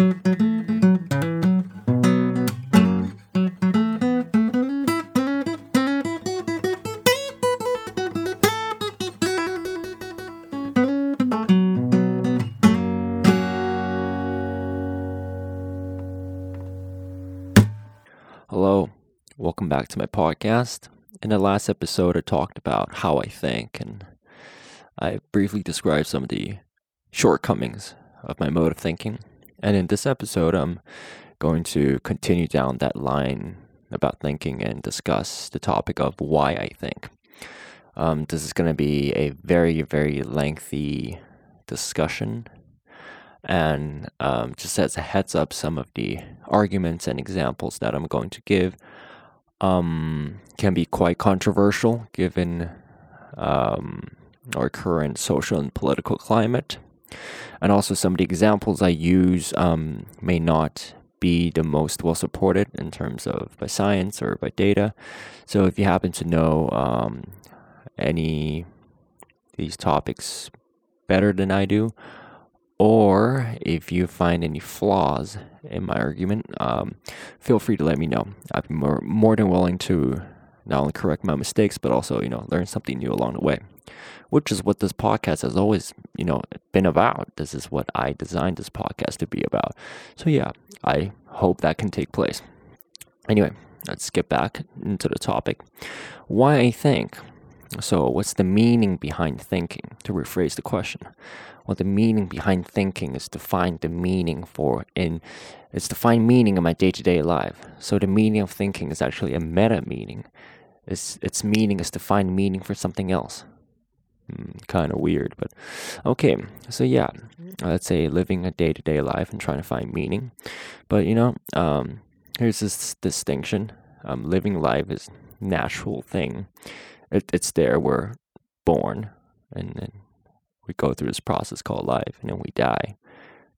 Hello, welcome back to my podcast. In the last episode, I talked about how I think, and I briefly described some of the shortcomings of my mode of thinking. And in this episode, I'm going to continue down that line about thinking and discuss the topic of why I think. Um, this is going to be a very, very lengthy discussion and um, just as a heads up, some of the arguments and examples that I'm going to give um, can be quite controversial given um, our current social and political climate. And also, some of the examples I use um, may not be the most well supported in terms of by science or by data. So, if you happen to know um, any these topics better than I do, or if you find any flaws in my argument, um, feel free to let me know. I'd be more, more than willing to not only correct my mistakes, but also, you know, learn something new along the way, which is what this podcast has always, you know, been about. This is what I designed this podcast to be about. So, yeah, I hope that can take place. Anyway, let's get back into the topic. Why I think. So, what's the meaning behind thinking? To rephrase the question, well, the meaning behind thinking is to find the meaning for in it's to find meaning in my day-to-day life. So the meaning of thinking is actually a meta meaning. It's its meaning is to find meaning for something else. Mm, kind of weird, but okay. So yeah, let's say living a day-to-day life and trying to find meaning. But you know, um, here's this distinction. Um, living life is natural thing. It, it's there. We're born, and, and we go through this process called life and then we die.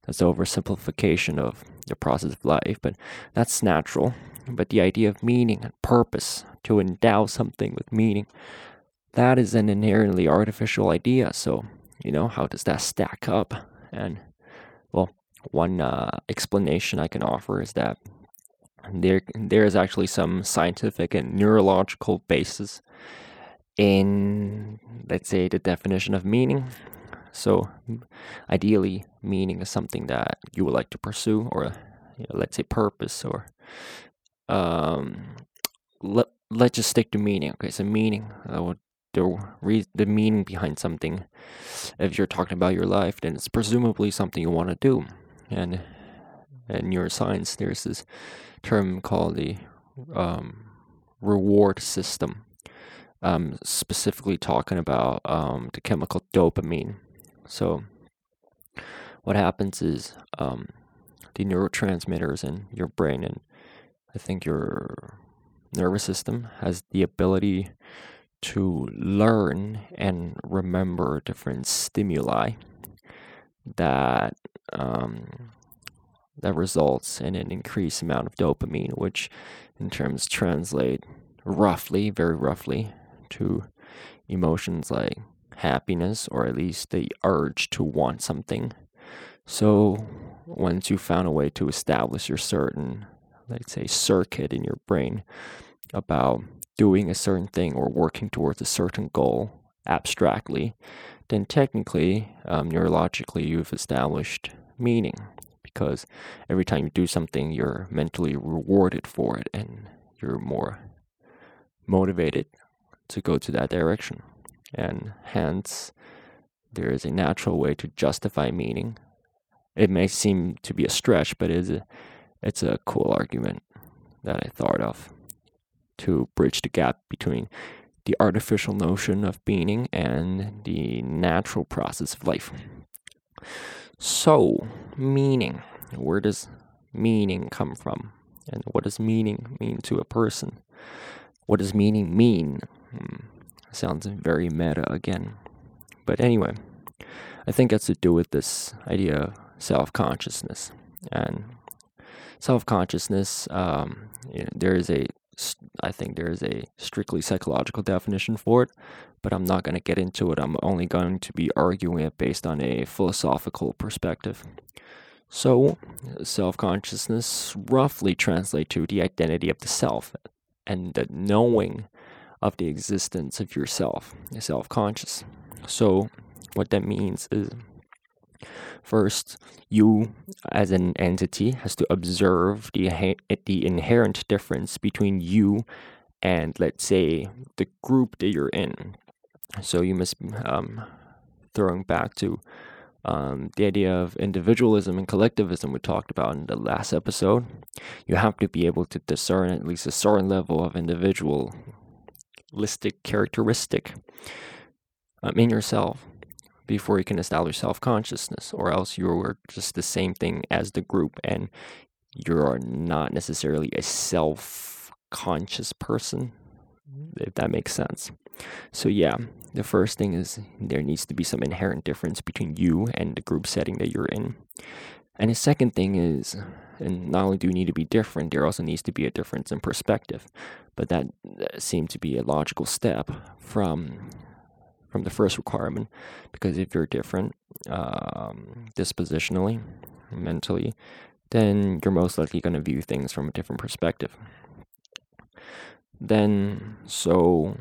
That's oversimplification of the process of life, but that's natural. But the idea of meaning and purpose, to endow something with meaning, that is an inherently artificial idea. So, you know, how does that stack up? And, well, one uh, explanation I can offer is that there there is actually some scientific and neurological basis in, let's say, the definition of meaning. So, ideally, meaning is something that you would like to pursue, or you know, let's say purpose, or um, let let's just stick to meaning. Okay, so meaning, uh, the re- the meaning behind something. If you're talking about your life, then it's presumably something you want to do, and in neuroscience, there's this term called the um, reward system. Um, specifically talking about um, the chemical dopamine. So, what happens is um, the neurotransmitters in your brain, and I think your nervous system has the ability to learn and remember different stimuli that um, that results in an increased amount of dopamine, which in terms translate roughly, very roughly, to emotions like happiness or at least the urge to want something. So once you found a way to establish your certain, let's say, circuit in your brain about doing a certain thing or working towards a certain goal abstractly, then technically, um, neurologically, you've established meaning because every time you do something, you're mentally rewarded for it and you're more motivated to go to that direction and hence there is a natural way to justify meaning. It may seem to be a stretch, but it's a, it's a cool argument that I thought of to bridge the gap between the artificial notion of meaning and the natural process of life. So, meaning. Where does meaning come from? And what does meaning mean to a person? What does meaning mean? Hmm. Sounds very meta again. But anyway, I think that's to do with this idea of self consciousness. And self consciousness, um, you know, there is a, I think there is a strictly psychological definition for it, but I'm not going to get into it. I'm only going to be arguing it based on a philosophical perspective. So, self consciousness roughly translates to the identity of the self and the knowing of the existence of yourself, self conscious. So, what that means is first, you as an entity has to observe the, the inherent difference between you and, let's say, the group that you're in. So, you must, um, throwing back to um, the idea of individualism and collectivism we talked about in the last episode, you have to be able to discern at least a certain level of individualistic characteristic um, in yourself before you can establish self consciousness, or else you're just the same thing as the group and you're not necessarily a self conscious person, if that makes sense. So, yeah, the first thing is there needs to be some inherent difference between you and the group setting that you're in. And the second thing is, and not only do you need to be different, there also needs to be a difference in perspective. But that, seemed to be a logical step from from the first requirement, because if you're different um, dispositionally, mentally, then you're most likely going to view things from a different perspective. Then, so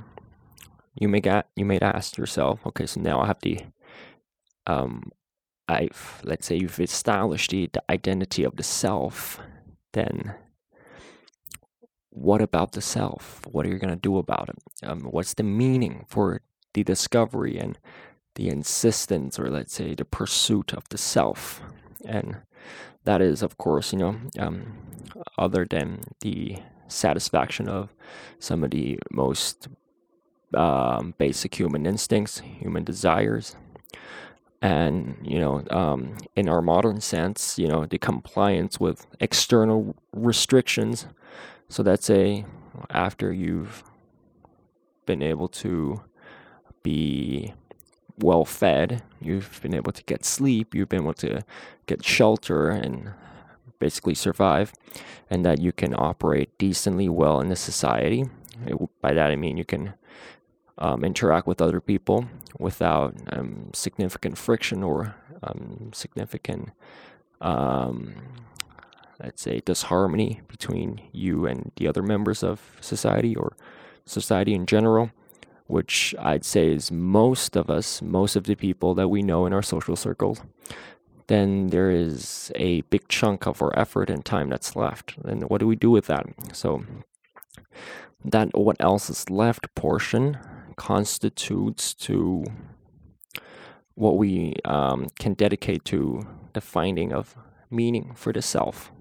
you may get you may ask yourself, okay, so now I have the um I've let's say you've established the, the identity of the self, then what about the self? What are you gonna do about it? Um, what's the meaning for the discovery and the insistence, or let's say the pursuit of the self? And that is, of course, you know, um, other than the satisfaction of some of the most um, basic human instincts, human desires. And, you know, um, in our modern sense, you know, the compliance with external restrictions. So that's a, after you've been able to be well fed, you've been able to get sleep, you've been able to get shelter and basically survive, and that you can operate decently well in the society. By that I mean you can um, interact with other people without um, significant friction or um, significant, um, let's say, disharmony between you and the other members of society or society in general, which I'd say is most of us, most of the people that we know in our social circles. Then there is a big chunk of our effort and time that's left. And what do we do with that? So, that what else is left portion constitutes to what we um, can dedicate to the finding of meaning for the self.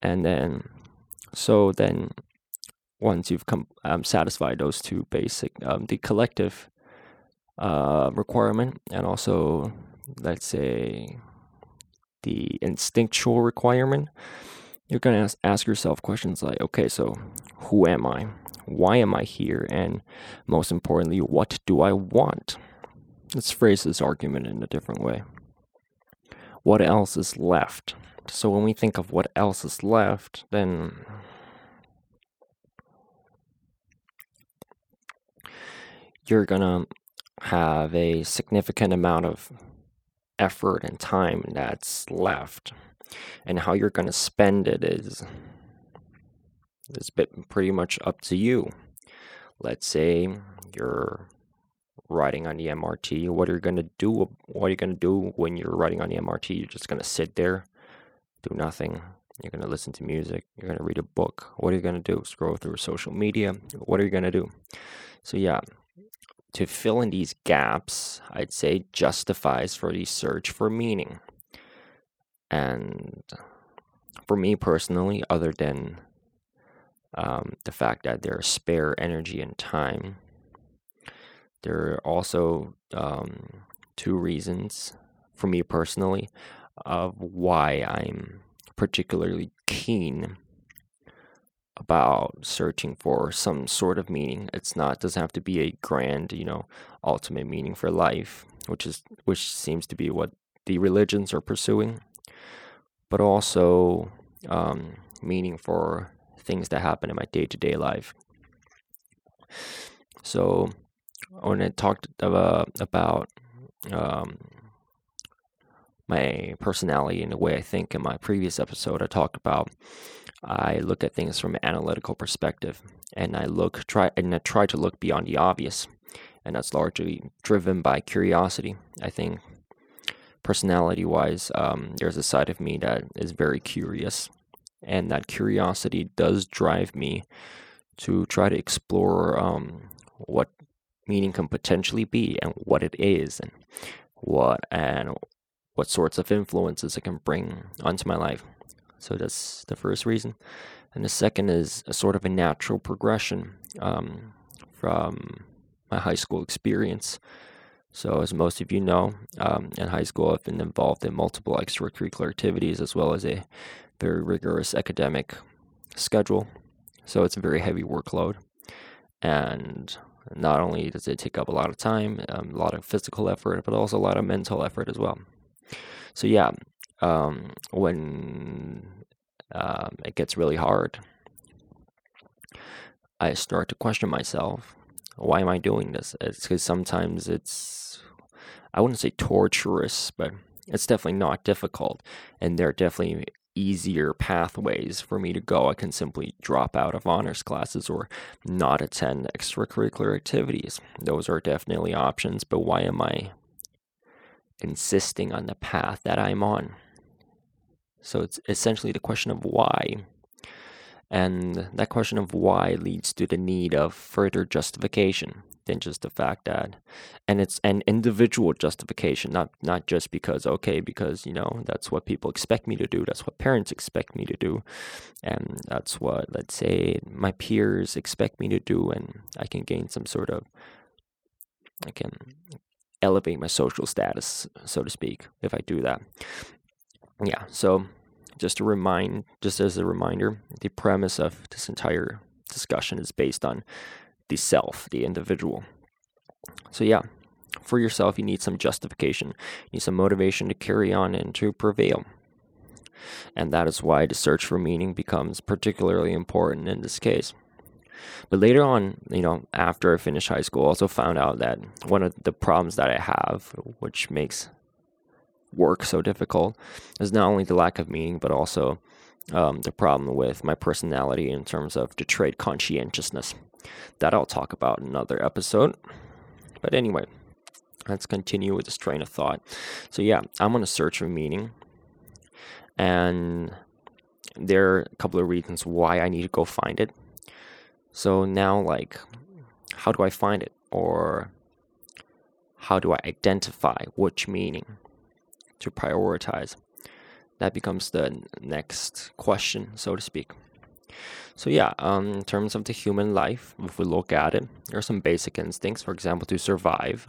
And then, so then, once you've com- um, satisfied those two basic, um, the collective uh, requirement, and also, let's say, the instinctual requirement, you're going to ask, ask yourself questions like, okay, so who am I? Why am I here? And most importantly, what do I want? Let's phrase this argument in a different way. What else is left? So when we think of what else is left, then you're going to have a significant amount of effort and time that's left. And how you're going to spend it is it's pretty much up to you. Let's say you're riding on the MRT. What are you gonna do? What are you gonna do when you're riding on the MRT? You're just gonna sit there, do nothing. You're gonna listen to music. You're gonna read a book. What are you gonna do? Scroll through social media. What are you gonna do? So yeah, to fill in these gaps, I'd say justifies for the search for meaning. And for me personally, other than um, the fact that there's spare energy and time. There are also um, two reasons for me personally of why I'm particularly keen about searching for some sort of meaning. It's not doesn't have to be a grand, you know, ultimate meaning for life, which is which seems to be what the religions are pursuing, but also um, meaning for things that happen in my day to day life. So when I talked uh, about um, my personality and the way I think in my previous episode, I talked about I look at things from an analytical perspective and I look try and I try to look beyond the obvious. And that's largely driven by curiosity. I think personality wise, um, there's a side of me that is very curious. And that curiosity does drive me to try to explore um, what meaning can potentially be and what it is and what and what sorts of influences it can bring onto my life. So that's the first reason. And the second is a sort of a natural progression um, from my high school experience. So, as most of you know, um, in high school, I've been involved in multiple extracurricular activities as well as a very rigorous academic schedule. So, it's a very heavy workload. And not only does it take up a lot of time, um, a lot of physical effort, but also a lot of mental effort as well. So, yeah, um, when um, it gets really hard, I start to question myself. Why am I doing this? It's because sometimes it's, I wouldn't say torturous, but it's definitely not difficult. And there are definitely easier pathways for me to go. I can simply drop out of honors classes or not attend extracurricular activities. Those are definitely options, but why am I insisting on the path that I'm on? So it's essentially the question of why. And that question of why leads to the need of further justification than just the fact that and it's an individual justification, not not just because okay, because you know, that's what people expect me to do, that's what parents expect me to do, and that's what let's say my peers expect me to do and I can gain some sort of I can elevate my social status, so to speak, if I do that. Yeah, so just to remind, just as a reminder, the premise of this entire discussion is based on the self, the individual. So, yeah, for yourself, you need some justification, you need some motivation to carry on and to prevail. And that is why the search for meaning becomes particularly important in this case. But later on, you know, after I finished high school, I also found out that one of the problems that I have, which makes work so difficult is not only the lack of meaning, but also um, the problem with my personality in terms of the trait conscientiousness. That I'll talk about in another episode. But anyway, let's continue with this train of thought. So, yeah, I'm on a search for meaning. And there are a couple of reasons why I need to go find it. So, now, like, how do I find it? Or how do I identify which meaning? to prioritize? That becomes the next question, so to speak. So, yeah, um, in terms of the human life, if we look at it, there are some basic instincts, for example, to survive.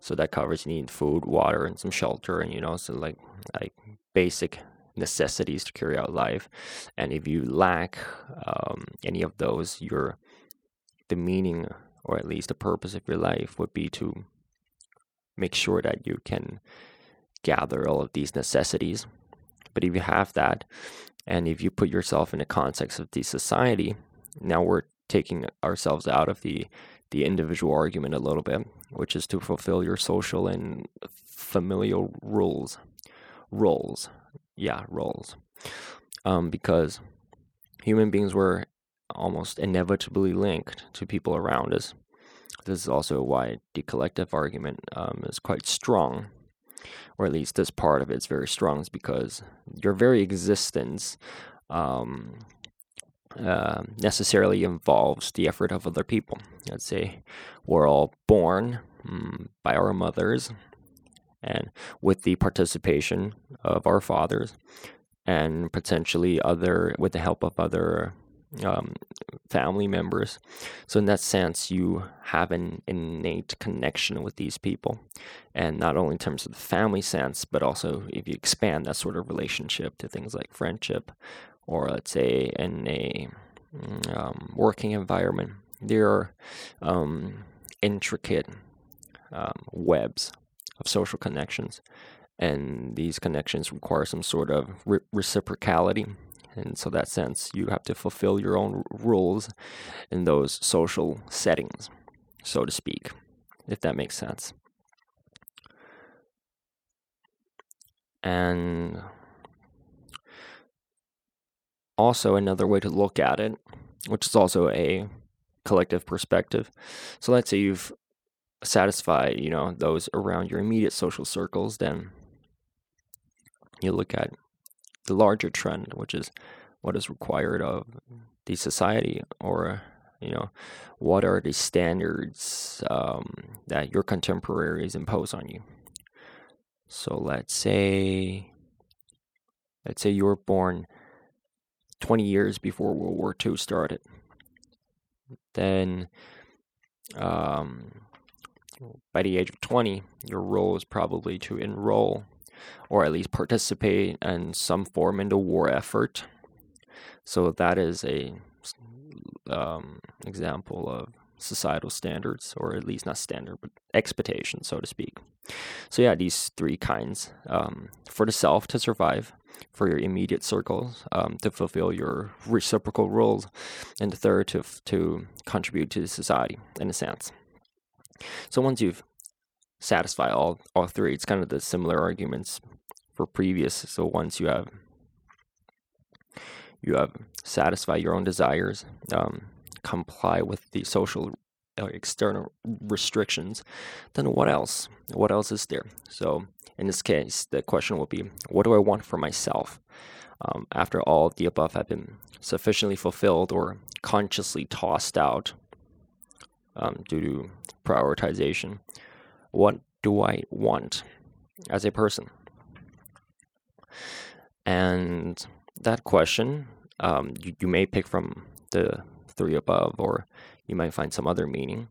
So, that covers you need food, water, and some shelter, and you know, so like, like basic necessities to carry out life. And if you lack um, any of those, your the meaning or at least the purpose of your life would be to make sure that you can gather all of these necessities. But if you have that, and if you put yourself in the context of the society, now we're taking ourselves out of the the individual argument a little bit, which is to fulfill your social and familial roles. Roles. Yeah, roles. Um, because human beings were almost inevitably linked to people around us. This is also why the collective argument um, is quite strong or at least this part of it is very strong, is because your very existence um, uh, necessarily involves the effort of other people. Let's say we're all born um, by our mothers and with the participation of our fathers and potentially other with the help of other um, family members. So, in that sense, you have an innate connection with these people. And not only in terms of the family sense, but also if you expand that sort of relationship to things like friendship or, let's say, in a mm, um, working environment, there are um, intricate um, webs of social connections. And these connections require some sort of re- reciprocality and so that sense you have to fulfill your own rules in those social settings so to speak if that makes sense And also, another way to look at it, which is also a collective perspective. So, let's say you've satisfied, you know, those around your immediate social circles, then you look at the larger trend, which is what is required of the society, or you know, what are the standards um, that your contemporaries impose on you. So let's say, let's say you were born 20 years before World War II started. Then, um, by the age of 20, your role is probably to enroll or at least participate in some form in the war effort. So that is a um, example of societal standards, or at least not standard, but expectation, so to speak. So yeah, these three kinds um, for the self to survive, for your immediate circles um, to fulfill your reciprocal roles, and the third to to contribute to society in a sense. So once you've satisfied all all three, it's kind of the similar arguments for previous. So once you have you have satisfy your own desires, um, comply with the social uh, external restrictions, then what else? What else is there? So in this case, the question will be, what do I want for myself? Um, after all the above have been sufficiently fulfilled or consciously tossed out um, due to prioritization, what do I want as a person? And that question, um, you, you may pick from the three above, or you might find some other meaning.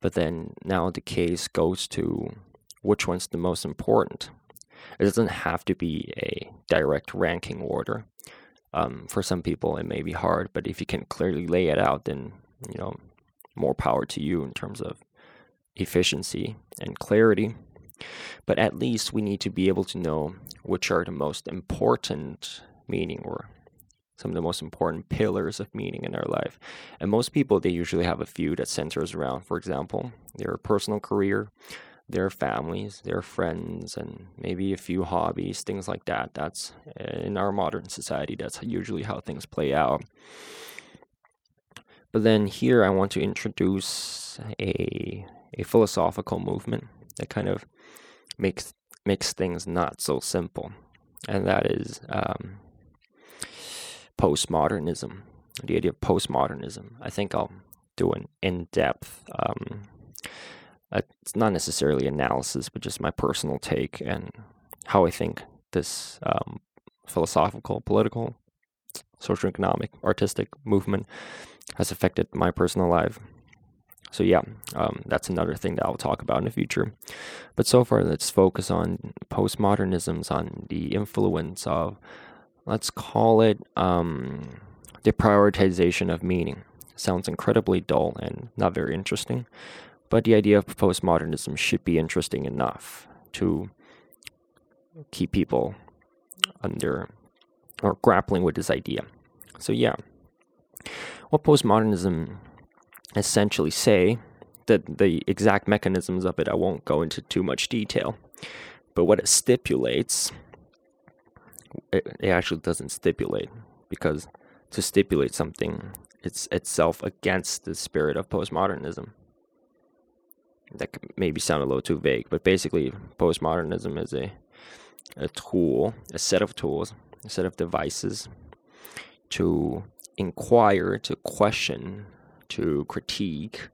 But then now the case goes to which one's the most important. It doesn't have to be a direct ranking order. Um, for some people, it may be hard, but if you can clearly lay it out, then you know more power to you in terms of efficiency and clarity. But at least we need to be able to know which are the most important meaning or some of the most important pillars of meaning in our life. And most people, they usually have a few that centers around, for example, their personal career, their families, their friends, and maybe a few hobbies, things like that. That's eh, in our modern society, that's usually how things play out. But then here I want to introduce a a philosophical movement that kind of makes makes things not so simple, and that is um, postmodernism. The idea of postmodernism. I think I'll do an in-depth. Um, it's not necessarily analysis, but just my personal take and how I think this um, philosophical, political, socioeconomic, artistic movement has affected my personal life so yeah, um, that's another thing that I'll talk about in the future. But so far, let's focus on postmodernisms, on the influence of, let's call it, um, the prioritization of meaning. Sounds incredibly dull and not very interesting, but the idea of postmodernism should be interesting enough to keep people under or grappling with this idea. So yeah, what postmodernism essentially say that the exact mechanisms of it, I won't go into too much detail. But what it stipulates, it, it actually doesn't stipulate because to stipulate something, it's itself against the spirit of postmodernism. That could maybe sound a little too vague, but basically, postmodernism is a a tool, a set of tools, a set of devices to inquire, to question to critique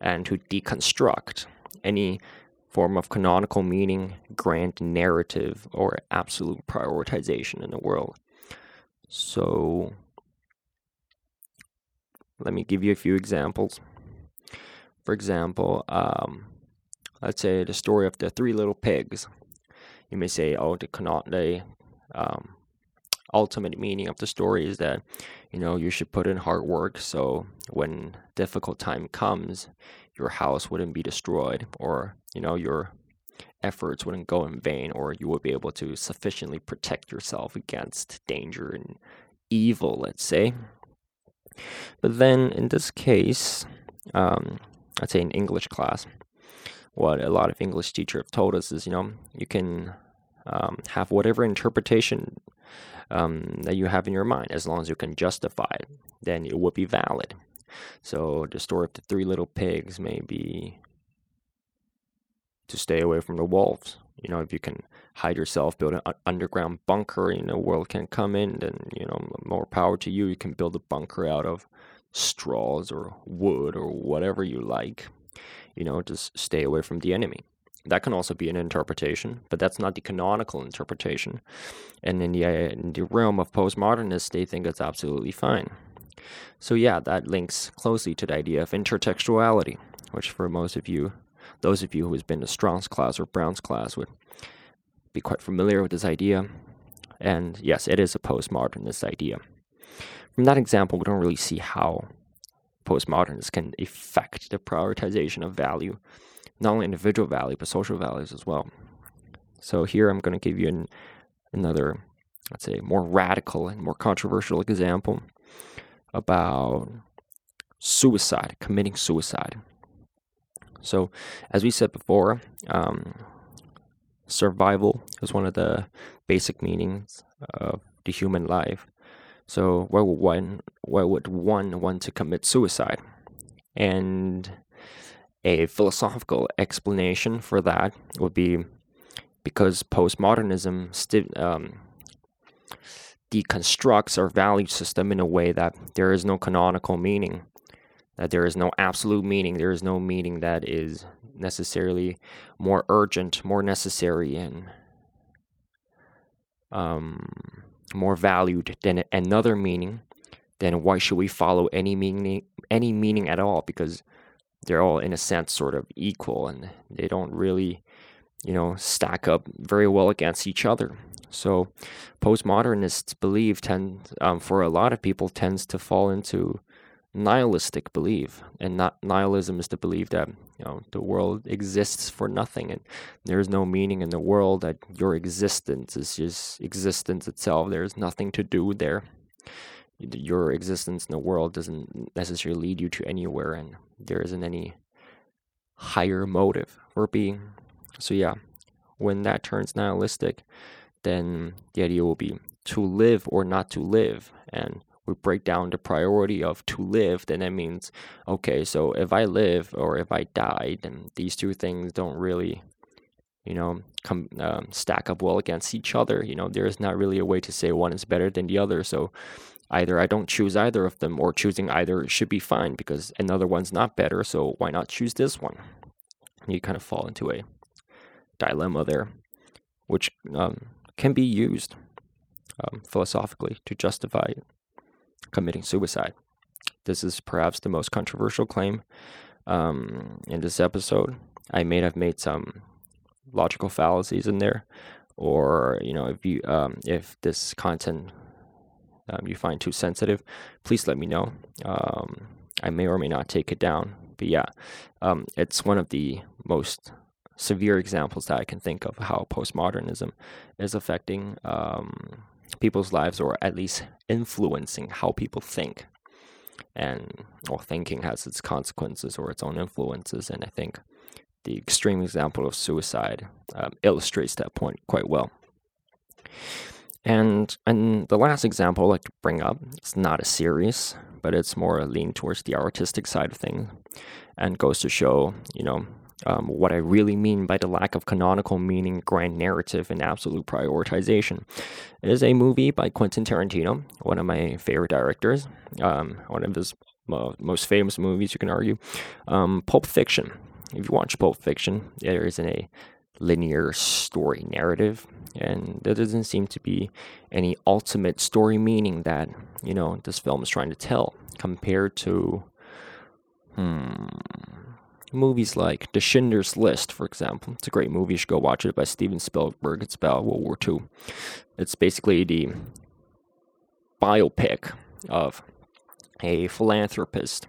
and to deconstruct any form of canonical meaning, grand narrative, or absolute prioritization in the world. So, let me give you a few examples. For example, um, let's say the story of the three little pigs. You may say, oh, the, canon- the um, ultimate meaning of the story is that you know you should put in hard work so when difficult time comes your house wouldn't be destroyed or you know your efforts wouldn't go in vain or you would be able to sufficiently protect yourself against danger and evil let's say. But then in this case um, i'd say in english class what a lot of english teachers have told us is you know you can Um, have whatever interpretation um, that you have in your mind, as long as you can justify it, then it would be valid. So the story of the three little pigs may be to stay away from the wolves. You know, if you can hide yourself, build an underground bunker, you know, world can come in, then, you know, more power to you. You can build a bunker out of straws or wood or whatever you like. You know, just stay away from the enemy. That can also be an interpretation, but that's not the canonical interpretation. And in the, in the realm of postmodernists, they think it's absolutely fine. So, yeah, that links closely to the idea of intertextuality, which for most of you those of you who has been to Strong's class or Brown's class would be quite familiar with this idea. And yes, it is a postmodernist idea. From that example, we don't really see how postmodernists can affect the prioritization of value, not only individual value, but social values as well. So here I'm going to give you an, another, let's say, more radical and more controversial example about suicide, committing suicide. So, as we said before, um, survival is one of the basic meanings of the human life. So, why would one why would one want to commit suicide? And a philosophical explanation for that would be because postmodernism sti- um, deconstructs our value system in a way that there is no canonical meaning that there is no absolute meaning. There is no meaning that is necessarily more urgent, more necessary, and um, more valued than another meaning. Then why should we follow any meaning, any meaning at all? Because they're all, in a sense, sort of equal, and they don't really, you know, stack up very well against each other. So, postmodernists believe tend, um, for a lot of people, tends to fall into nihilistic belief, and not nihilism is the belief that you know the world exists for nothing, and there is no meaning in the world. That your existence is just existence itself. There is nothing to do there. Your existence in the world doesn't necessarily lead you to anywhere, and there isn't any higher motive for being. So yeah, when that turns nihilistic, then the idea will be to live or not to live, and we break down the priority of to live, then that means, okay, so if I live or if I die, then these two things don't really, you know, come um, stack up well against each other. You know, there is not really a way to say one is better than the other. So either I don't choose either of them, or choosing either should be fine because another one's not better. So why not choose this one? You kind of fall into a dilemma there, which um, can be used um, philosophically to justify committing suicide. This is perhaps the most controversial claim um, in this episode. I may have made some logical fallacies in there, or you know, if you um, if this content um, you find too sensitive, please let me know. Um, I may or may not take it down. But yeah, um, it's one of the most severe examples that I can think of how postmodernism is affecting um, people's lives or at least influencing how people think. And well, thinking has its consequences or its own influences. And I think the extreme example of suicide um, illustrates that point quite well. And and the last example I'd like to bring up, it's not a series, but it's more lean towards the artistic side of things, and goes to show, you know, um, what I really mean by the lack of canonical meaning, grand narrative, and absolute prioritization. It is a movie by Quentin Tarantino, one of my favorite directors, um, one of his most famous movies, you can argue. Um, Pulp Fiction. If you watch Pulp Fiction, there isn't a linear story narrative, and there doesn't seem to be any ultimate story meaning that you know this film is trying to tell compared to hmm movies like The Schindler's List, for example. It's a great movie. You should go watch it by Steven Spielberg. It's about World War II. It's basically the biopic of a philanthropist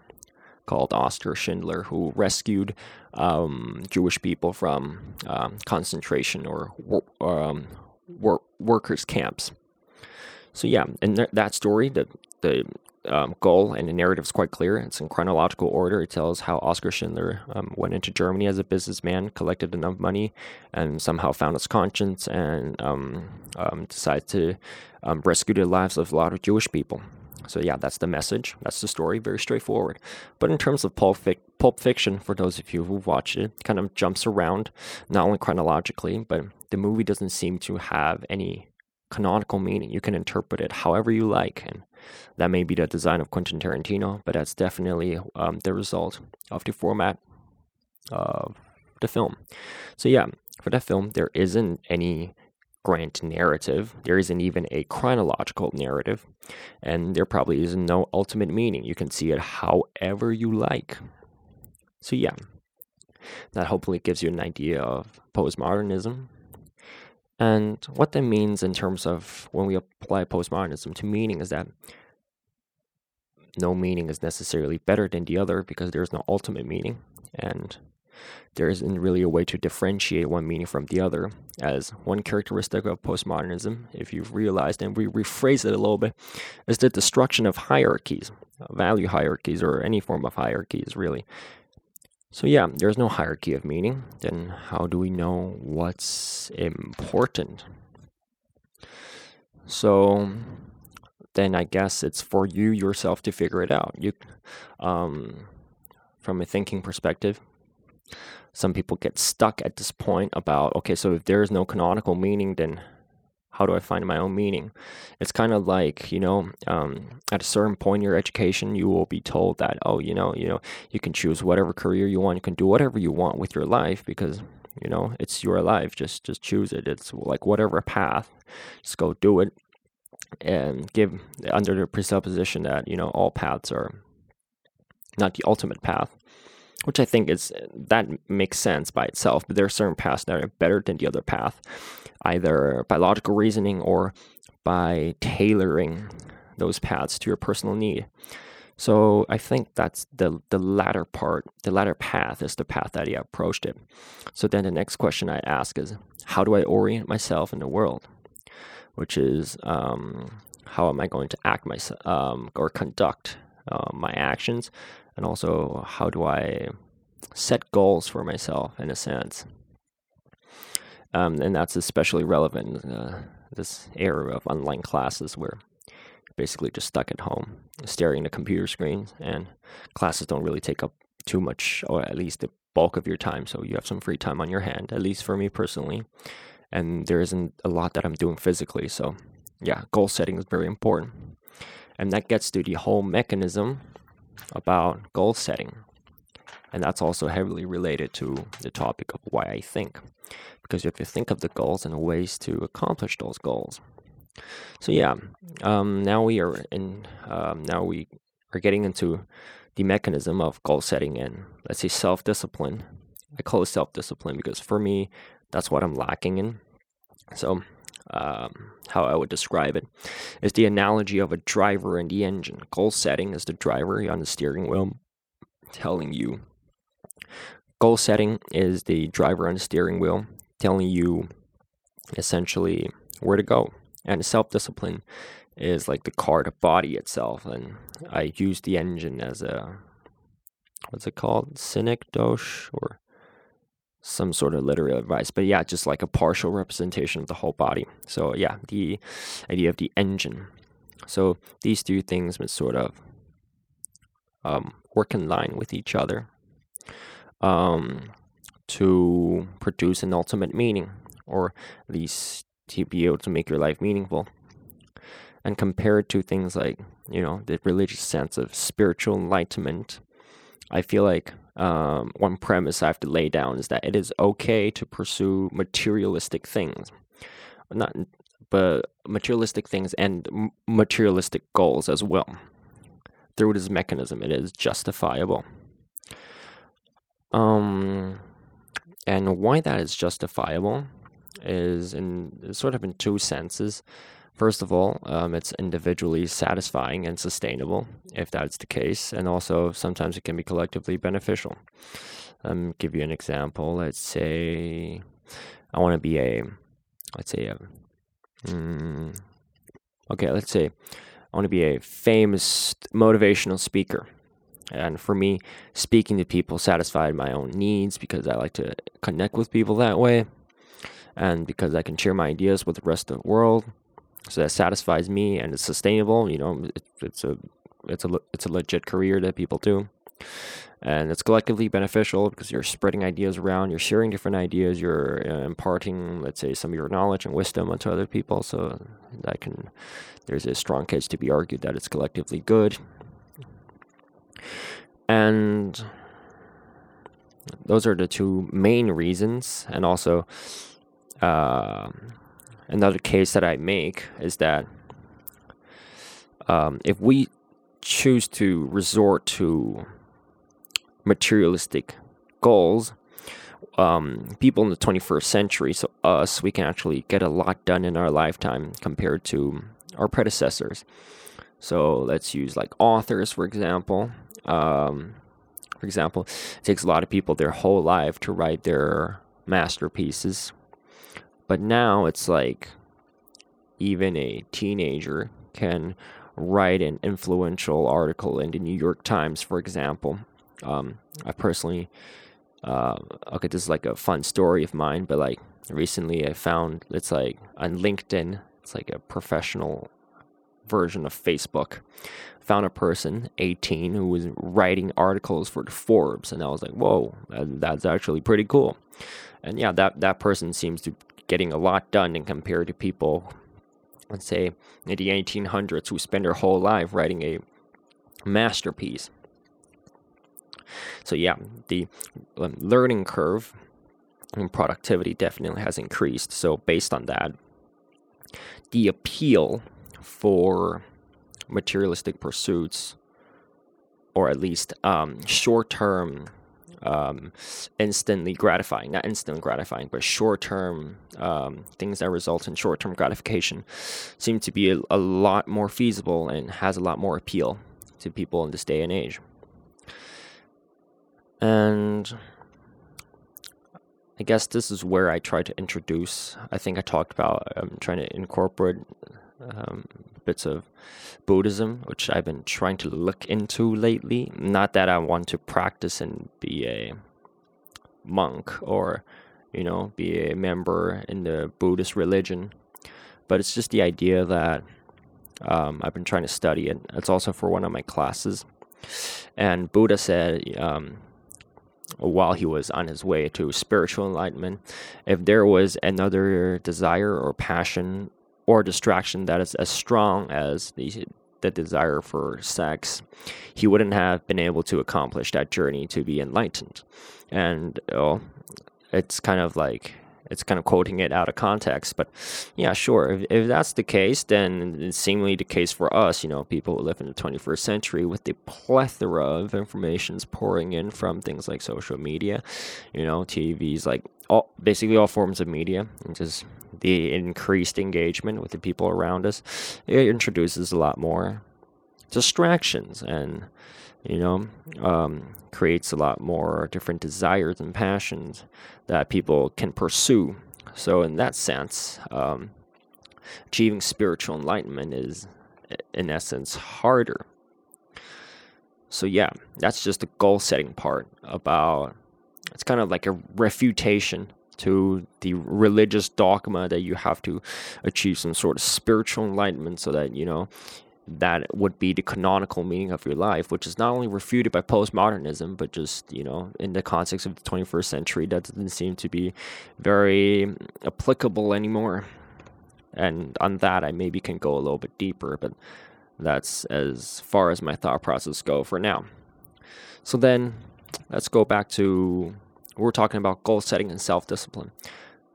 called Oskar Schindler who rescued um, Jewish people from um, concentration or um, wor- workers' camps. So yeah, in th- that story, the the um, goal and the narrative is quite clear. It's in chronological order. It tells how Oskar Schindler um, went into Germany as a businessman, collected enough money, and somehow found his conscience and um, decided to rescue the lives of a lot of Jewish people. So yeah, that's the message. That's the story. Very straightforward. But in terms of pulp, pulp fiction, for those of you who've watched it, it kind of jumps around, not only chronologically, but the movie doesn't seem to have any canonical meaning. You can interpret it however you like, and that may be the design of Quentin Tarantino, but that's definitely um, the result of the format of the film. So yeah, for that film, there isn't any grand narrative. There isn't even a chronological narrative, and there probably isn't no ultimate meaning. You can see it however you like. So yeah, that hopefully gives you an idea of postmodernism and what that means in terms of when we apply postmodernism to meaning is that no meaning is necessarily better than the other because there's no ultimate meaning. And there isn't really a way to differentiate one meaning from the other. As one characteristic of postmodernism, if you've realized, and we rephrase it a little bit, is the destruction of hierarchies, value hierarchies, or any form of hierarchies, really. So, yeah, there's no hierarchy of meaning. Then, how do we know what's important? So, then I guess it's for you yourself to figure it out. You, um, from a thinking perspective, some people get stuck at this point about okay, so if there is no canonical meaning, then how do I find my own meaning? It's kind of like, you know, um, at a certain point in your education, you will be told that, oh, you know, you know, you can choose whatever career you want, you can do whatever you want with your life because, you know, it's your life. Just just choose it. It's like whatever path, just go do it, and give under the presupposition that you know all paths are not the ultimate path which I think is that makes sense by itself. But there are certain paths that are better than the other path, either by logical reasoning or by tailoring those paths to your personal need. So I think that's the the latter part, the latter path is the path that he approached it. So then the next question I ask is, how do I orient myself in the world? Which is, um, how am I going to act myself um, or conduct uh, my actions and also how do I set goals for myself in a sense. Um, and that's especially relevant in uh, this era of online classes where you're basically just stuck at home staring at computer screens and classes don't really take up too much or at least the bulk of your time so you have some free time on your hand at least for me personally and there isn't a lot that i'm doing physically so yeah goal setting is very important and that gets to the whole mechanism about goal setting. And that's also heavily related to the topic of why I think, because you have to think of the goals and ways to accomplish those goals. So yeah, um, now we are in. Um, now we are getting into the mechanism of goal setting and let's say self discipline. I call it self discipline because for me, that's what I'm lacking in. So um, how I would describe it, is the analogy of a driver and the engine. Goal setting is the driver on the steering wheel telling you. Goal setting is the driver on the steering wheel telling you essentially where to go. And self discipline is like the car, the body itself. And I use the engine as a, what's it called? Synecdoche or some sort of literary advice, but yeah, just like a partial representation of the whole body. So yeah, the idea of the engine. So these two things would sort of um, work in line with each other um, to produce an ultimate meaning, or at least to be able to make your life meaningful. And compared to things like, you know, the religious sense of spiritual enlightenment, I feel like um, one premise I have to lay down is that it is okay to pursue materialistic things, not but materialistic things and materialistic goals as well. Through this mechanism, it is justifiable. Um, and why that is justifiable is in sort of in two senses. First of all, um, it's individually satisfying and sustainable, if that's the case, and also sometimes it can be collectively beneficial. Um, give you an example. Let's say I want to be a, let's say a, mm, okay, let's say I want to be a famous motivational speaker. And for me, speaking to people satisfied my own needs because I like to connect with people that way and because I can share my ideas with the rest of the world. So that satisfies me and it's sustainable. You know, it, it's a it's a it's a legit career that people do, and it's collectively beneficial because you're spreading ideas around, you're sharing different ideas, you're uh, imparting, let's say, some of your knowledge and wisdom onto other people. So that can there's a strong case to be argued that it's collectively good, and those are the two main reasons, and also uh, another case that I make is that um, if we choose to resort to materialistic goals, um, people in the 21st century, so us, we can actually get a lot done in our lifetime compared to our predecessors. So let's use like authors, for example. Um, for example, it takes a lot of people their whole life to write their masterpieces, but now it's like even a teenager can write an influential article in the New York Times, for example. Um, I personally, uh, okay, this is like a fun story of mine, but like recently I found it's like on LinkedIn, it's like a professional version of Facebook. Found a person, 18, who was writing articles for Forbes, and I was like, whoa, that's actually pretty cool. And yeah, that, that person seems to getting a lot done and compared to people, let's say, in the 1800s who spend their whole life writing a masterpiece. So, yeah, the um, learning curve and productivity definitely has increased. So, based on that, the appeal for materialistic pursuits, or at least um, short term um, instantly gratifying, not instantly gratifying, but short term um, things that result in short term gratification seem to be a, a, lot more feasible and has a lot more appeal to people in this day and age. And I guess this is where I try to introduce, I think I talked about um, trying to incorporate um, bits of Buddhism, which I've been trying to look into lately. Not that I want to practice and be a monk or, you know, be a member in the Buddhist religion, but it's just the idea that um, I've been trying to study it. It's also for one of my classes. And Buddha said, um, while he was on his way to spiritual enlightenment, if there was another desire or passion or distraction that is as strong as the the desire for sex, he wouldn't have been able to accomplish that journey to be enlightened. And oh, it's kind of like it's kind of quoting it out of context, but yeah, sure. If, if that's the case, then it's seemingly the case for us, you know, people who live in the 21st century with the plethora of informations pouring in from things like social media, you know, TVs, like all basically all forms of media, and just the increased engagement with the people around us. It introduces a lot more distractions and you know, um, creates a lot more different desires and passions that people can pursue. So, in that sense, um, achieving spiritual enlightenment is, in essence, harder. So, yeah, that's just the goal setting part about it's kind of like a refutation to the religious dogma that you have to achieve some sort of spiritual enlightenment so that, you know, that would be the canonical meaning of your life, which is not only refuted by postmodernism, but just, you know, in the context of the 21st century, that doesn't seem to be very applicable anymore. And on that, I maybe can go a little bit deeper, but that's as far as my thought process go for now. So then, let's go back to we're talking about goal setting and self discipline.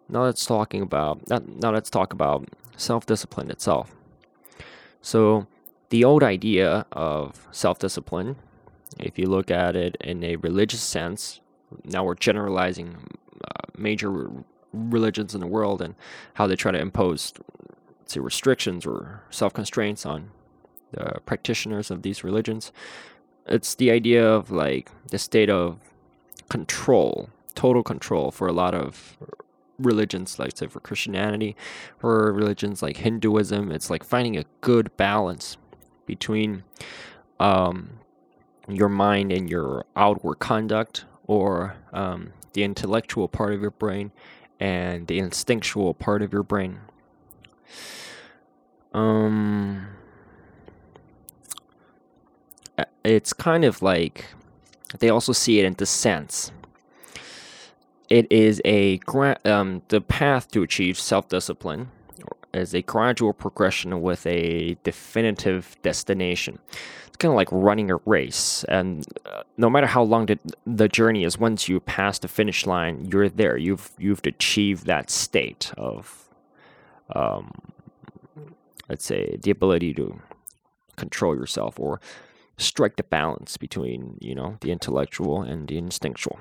Now let's talking about now let's talk about self discipline itself. So the old idea of self discipline, if you look at it in a religious sense, now we're generalizing uh, major religions in the world and how they try to impose, say, restrictions or self constraints on the practitioners of these religions. It's the idea of like the state of control, total control for a lot of religions, like say for Christianity, for religions like Hinduism, it's like finding a good balance between um, your mind and your outward conduct, or um, the intellectual part of your brain and the instinctual part of your brain. Um, it's kind of like they also see it in the sense. It is a gra- um, the path to achieve self-discipline is a gradual progression with a definitive destination. It's kind of like running a race, and uh, no matter how long the, the journey is, once you pass the finish line, you're there. You've you've achieved that state of, um, let's say, the ability to control yourself or strike the balance between you know the intellectual and the instinctual.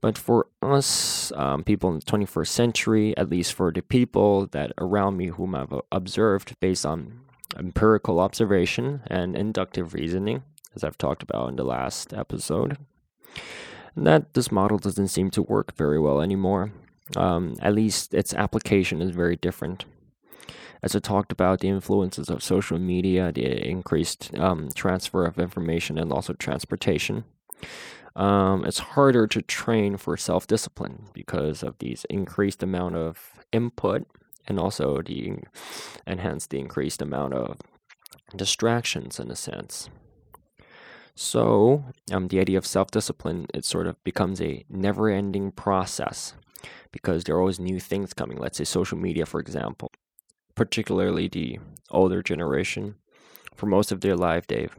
But for us, um, people in the 21st century, at least for the people that around me whom I've observed based on empirical observation and inductive reasoning, as I've talked about in the last episode, that this model doesn't seem to work very well anymore. Um, at least its application is very different. As I talked about, the influences of social media, the increased um, transfer of information, and also transportation um, it's harder to train for self discipline because of these increased amount of input and also the and hence the increased amount of distractions in a sense. So um, the idea of self discipline it sort of becomes a never ending process because there are always new things coming. Let's say social media, for example, particularly the older generation. For most of their life, they've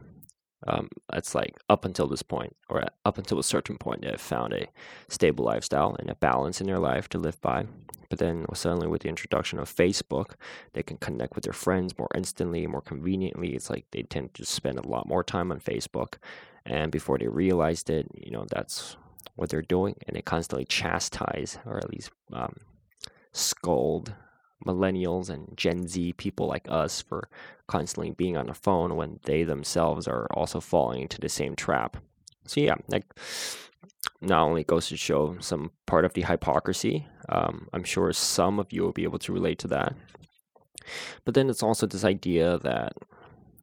um, it's like up until this point, or up until a certain point, they've found a stable lifestyle and a balance in their life to live by. But then suddenly, with the introduction of Facebook, they can connect with their friends more instantly, more conveniently. It's like they tend to spend a lot more time on Facebook, and before they realized it, you know, that's what they're doing, and they constantly chastise or at least um, scold millennials and Gen Z people like us for constantly being on the phone when they themselves are also falling into the same trap. So yeah, like not only goes to show some part of the hypocrisy. Um, I'm sure some of you will be able to relate to that. But then it's also this idea that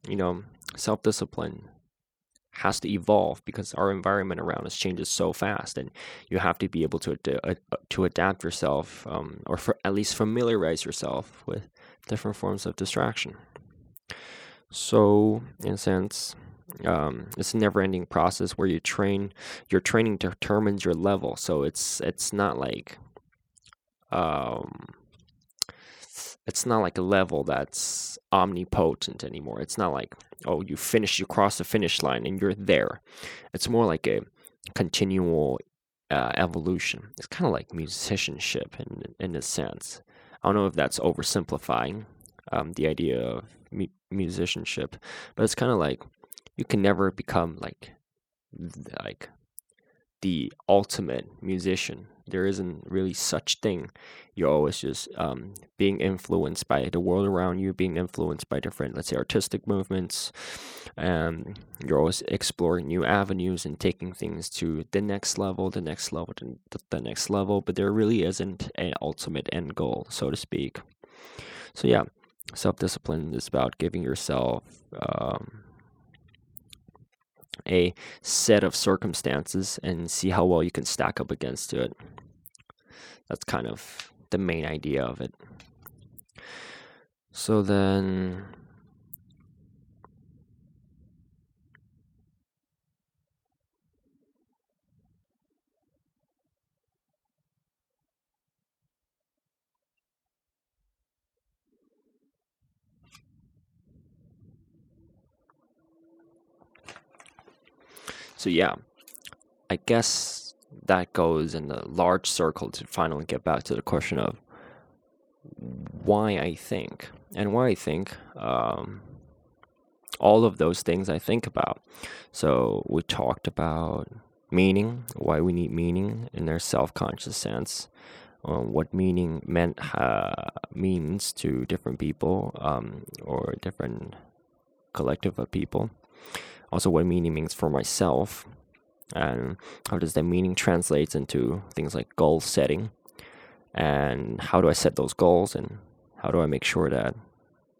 you know self discipline has to evolve because our environment around us changes so fast, and you have to be able to ad- uh, to adapt yourself, um, or at least familiarize yourself with different forms of distraction. So, in a sense, um, it's a never-ending process where you train. Your training determines your level, so it's it's not like um, it's not like a level that's omnipotent anymore. It's not like, oh, you finish, you cross the finish line and you're there. It's more like a continual uh, evolution. It's kind of like musicianship in in a sense. I don't know if that's oversimplifying um, the idea of mu- musicianship, but it's kind of like you can never become like like the ultimate musician. There isn't really such thing. You're always just um, being influenced by the world around you, being influenced by different, let's say, artistic movements. And you're always exploring new avenues and taking things to the next level, the next level, the, the next level. But there really isn't an ultimate end goal, so to speak. So yeah, self discipline is about giving yourself. Um, a set of circumstances and see how well you can stack up against it. That's kind of the main idea of it. So then So yeah, I guess that goes in a large circle to finally get back to the question of why I think and why I think um, all of those things I think about. So we talked about meaning, why we need meaning in their self-conscious sense. Um, what meaning meant uh, means to different people um, or different collective of people also what meaning means for myself and how does that meaning translates into things like goal setting and how do I set those goals and how do I make sure that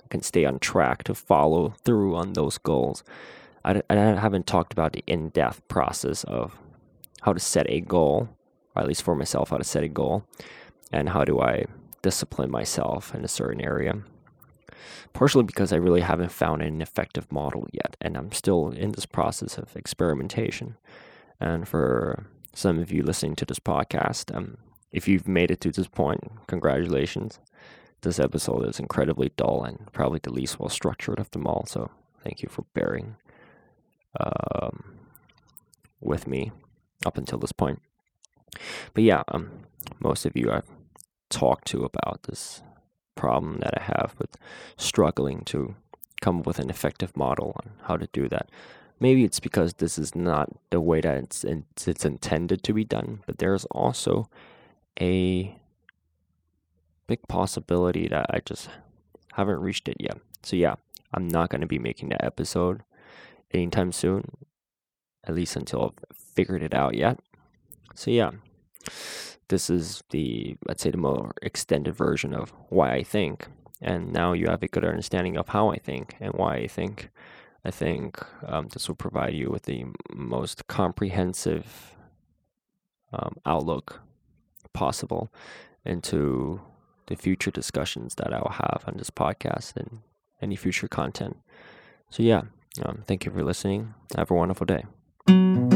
I can stay on track to follow through on those goals. I, I haven't talked about the in depth process of how to set a goal, or at least for myself, how to set a goal, and how do I discipline myself in a certain area. Partially because I really haven't found an effective model yet, and I'm still in this process of experimentation. And for some of you listening to this podcast, um, if you've made it to this point, congratulations. This episode is incredibly dull and probably the least well structured of them all, so thank you for bearing um, with me up until this point. But yeah, um, most of you I've talked to about this problem that I have with struggling to come up with an effective model on how to do that. Maybe it's because this is not the way that it's, it's, it's intended to be done, but there's also a big possibility that I just haven't reached it yet. So yeah, I'm not going to be making that episode anytime soon, at least until I've figured it out yet. So yeah, this is the let's say the more extended version of why I think, and now you have a good understanding of how I think and why I think. I think um, this will provide you with the most comprehensive um, outlook possible into the future discussions that I will have on this podcast and any future content. So, yeah, um, thank you for listening. Have a wonderful day.